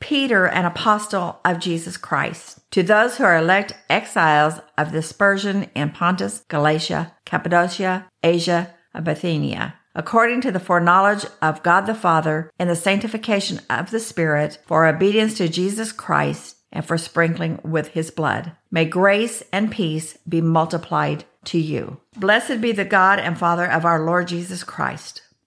Peter, an apostle of Jesus Christ, to those who are elect exiles of the dispersion in Pontus, Galatia, Cappadocia, Asia, and Bithynia, according to the foreknowledge of God the Father and the sanctification of the Spirit, for obedience to Jesus Christ and for sprinkling with his blood. May grace and peace be multiplied to you. Blessed be the God and Father of our Lord Jesus Christ.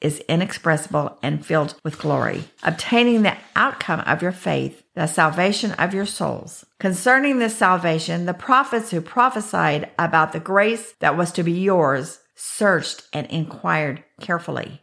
is inexpressible and filled with glory, obtaining the outcome of your faith, the salvation of your souls. Concerning this salvation, the prophets who prophesied about the grace that was to be yours searched and inquired carefully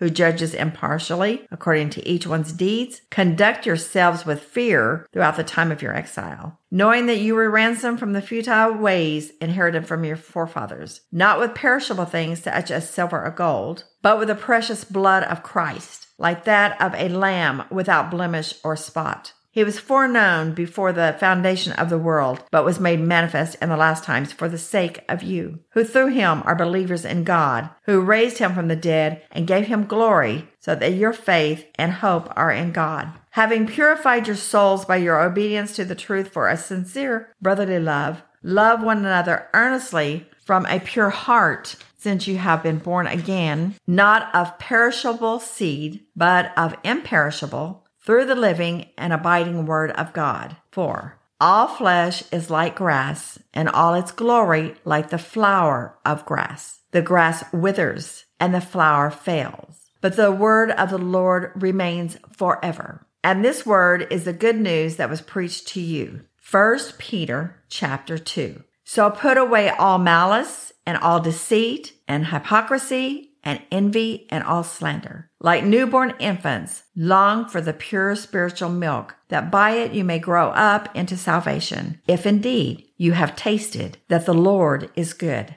who judges impartially according to each one's deeds, conduct yourselves with fear throughout the time of your exile, knowing that you were ransomed from the futile ways inherited from your forefathers, not with perishable things such as silver or gold, but with the precious blood of Christ, like that of a lamb without blemish or spot. He was foreknown before the foundation of the world, but was made manifest in the last times for the sake of you, who through him are believers in God, who raised him from the dead and gave him glory, so that your faith and hope are in God. Having purified your souls by your obedience to the truth for a sincere brotherly love, love one another earnestly from a pure heart since you have been born again, not of perishable seed, but of imperishable through the living and abiding word of God. 4. All flesh is like grass, and all its glory like the flower of grass. The grass withers, and the flower fails. But the word of the Lord remains forever. And this word is the good news that was preached to you. 1 Peter chapter 2. So put away all malice and all deceit and hypocrisy and envy and all slander. Like newborn infants, long for the pure spiritual milk, that by it you may grow up into salvation, if indeed you have tasted that the Lord is good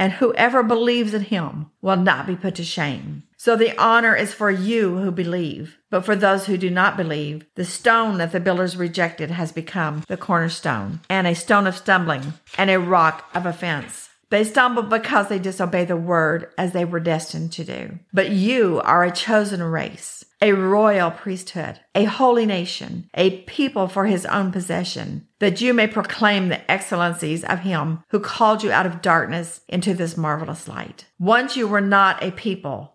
and whoever believes in him will not be put to shame. So the honor is for you who believe. But for those who do not believe, the stone that the builders rejected has become the cornerstone, and a stone of stumbling, and a rock of offense. They stumble because they disobey the word as they were destined to do. But you are a chosen race, a royal priesthood, a holy nation, a people for his own possession, that you may proclaim the excellencies of him who called you out of darkness into this marvelous light. Once you were not a people,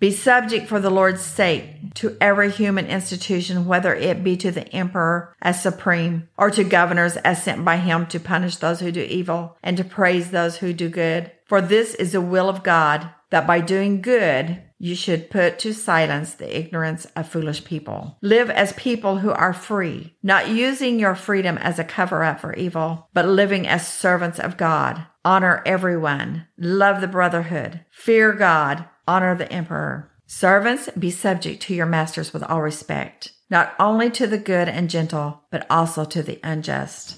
Be subject for the Lord's sake to every human institution, whether it be to the emperor as supreme or to governors as sent by him to punish those who do evil and to praise those who do good. For this is the will of God, that by doing good, you should put to silence the ignorance of foolish people. Live as people who are free, not using your freedom as a cover up for evil, but living as servants of God. Honor everyone. Love the brotherhood. Fear God honor the emperor. Servants, be subject to your masters with all respect, not only to the good and gentle, but also to the unjust.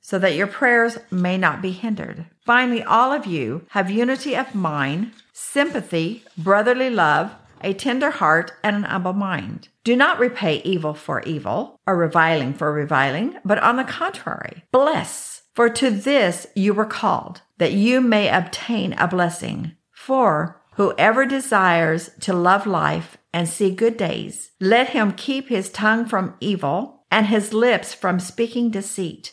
so that your prayers may not be hindered. Finally, all of you have unity of mind, sympathy, brotherly love, a tender heart, and an humble mind. Do not repay evil for evil or reviling for reviling, but on the contrary, bless for to this you were called, that you may obtain a blessing. For whoever desires to love life and see good days, let him keep his tongue from evil and his lips from speaking deceit.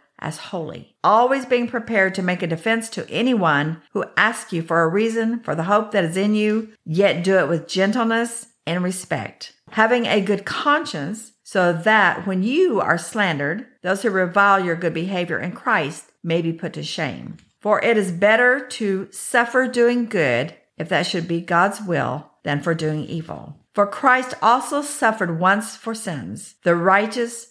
as holy, always being prepared to make a defense to anyone who asks you for a reason for the hope that is in you, yet do it with gentleness and respect, having a good conscience, so that when you are slandered, those who revile your good behavior in Christ may be put to shame. For it is better to suffer doing good, if that should be God's will, than for doing evil. For Christ also suffered once for sins, the righteous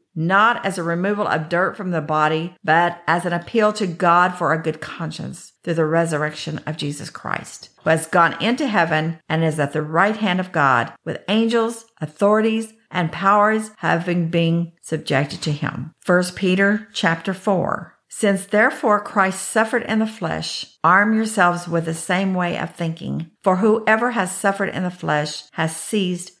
not as a removal of dirt from the body, but as an appeal to God for a good conscience through the resurrection of Jesus Christ, who has gone into heaven and is at the right hand of God with angels, authorities, and powers having been subjected to him. 1 Peter chapter 4. Since therefore Christ suffered in the flesh, arm yourselves with the same way of thinking. For whoever has suffered in the flesh has ceased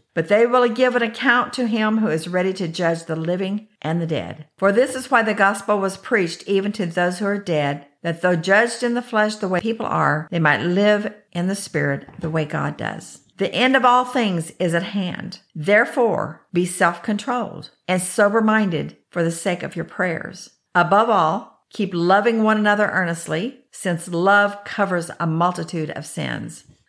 But they will give an account to him who is ready to judge the living and the dead. For this is why the gospel was preached even to those who are dead, that though judged in the flesh the way people are, they might live in the spirit the way God does. The end of all things is at hand. Therefore, be self controlled and sober minded for the sake of your prayers. Above all, Keep loving one another earnestly, since love covers a multitude of sins.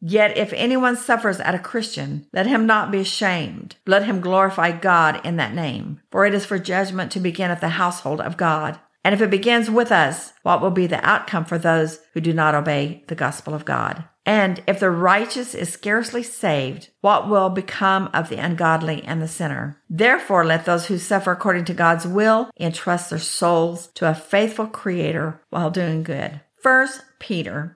Yet if anyone suffers at a Christian, let him not be ashamed. Let him glorify God in that name. For it is for judgment to begin at the household of God. And if it begins with us, what will be the outcome for those who do not obey the gospel of God? And if the righteous is scarcely saved, what will become of the ungodly and the sinner? Therefore, let those who suffer according to God's will entrust their souls to a faithful creator while doing good. First Peter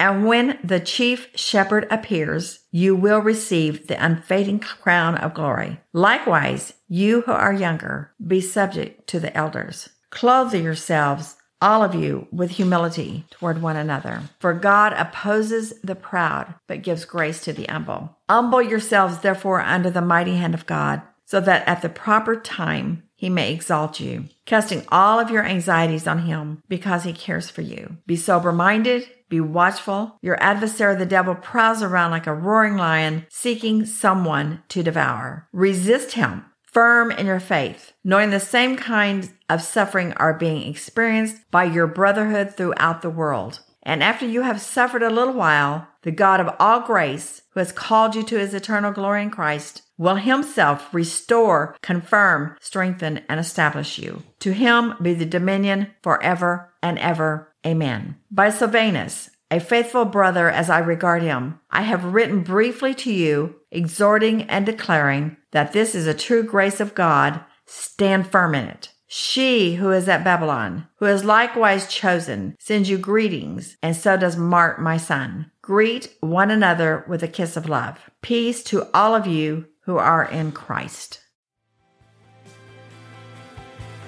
And when the chief shepherd appears, you will receive the unfading crown of glory. Likewise, you who are younger, be subject to the elders. Clothe yourselves, all of you, with humility toward one another. For God opposes the proud, but gives grace to the humble. Humble yourselves, therefore, under the mighty hand of God, so that at the proper time he may exalt you, casting all of your anxieties on him because he cares for you. Be sober minded be watchful. Your adversary, the devil, prowls around like a roaring lion, seeking someone to devour. Resist him, firm in your faith, knowing the same kind of suffering are being experienced by your brotherhood throughout the world. And after you have suffered a little while, the God of all grace, who has called you to his eternal glory in Christ, will himself restore, confirm, strengthen, and establish you. To him be the dominion forever and ever. Amen. By Silvanus, a faithful brother as I regard him, I have written briefly to you, exhorting and declaring that this is a true grace of God. Stand firm in it. She who is at Babylon, who is likewise chosen, sends you greetings, and so does Mark, my son. Greet one another with a kiss of love. Peace to all of you who are in Christ.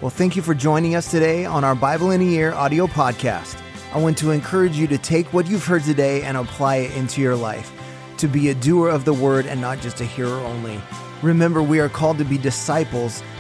Well, thank you for joining us today on our Bible in a Year audio podcast. I want to encourage you to take what you've heard today and apply it into your life, to be a doer of the word and not just a hearer only. Remember, we are called to be disciples,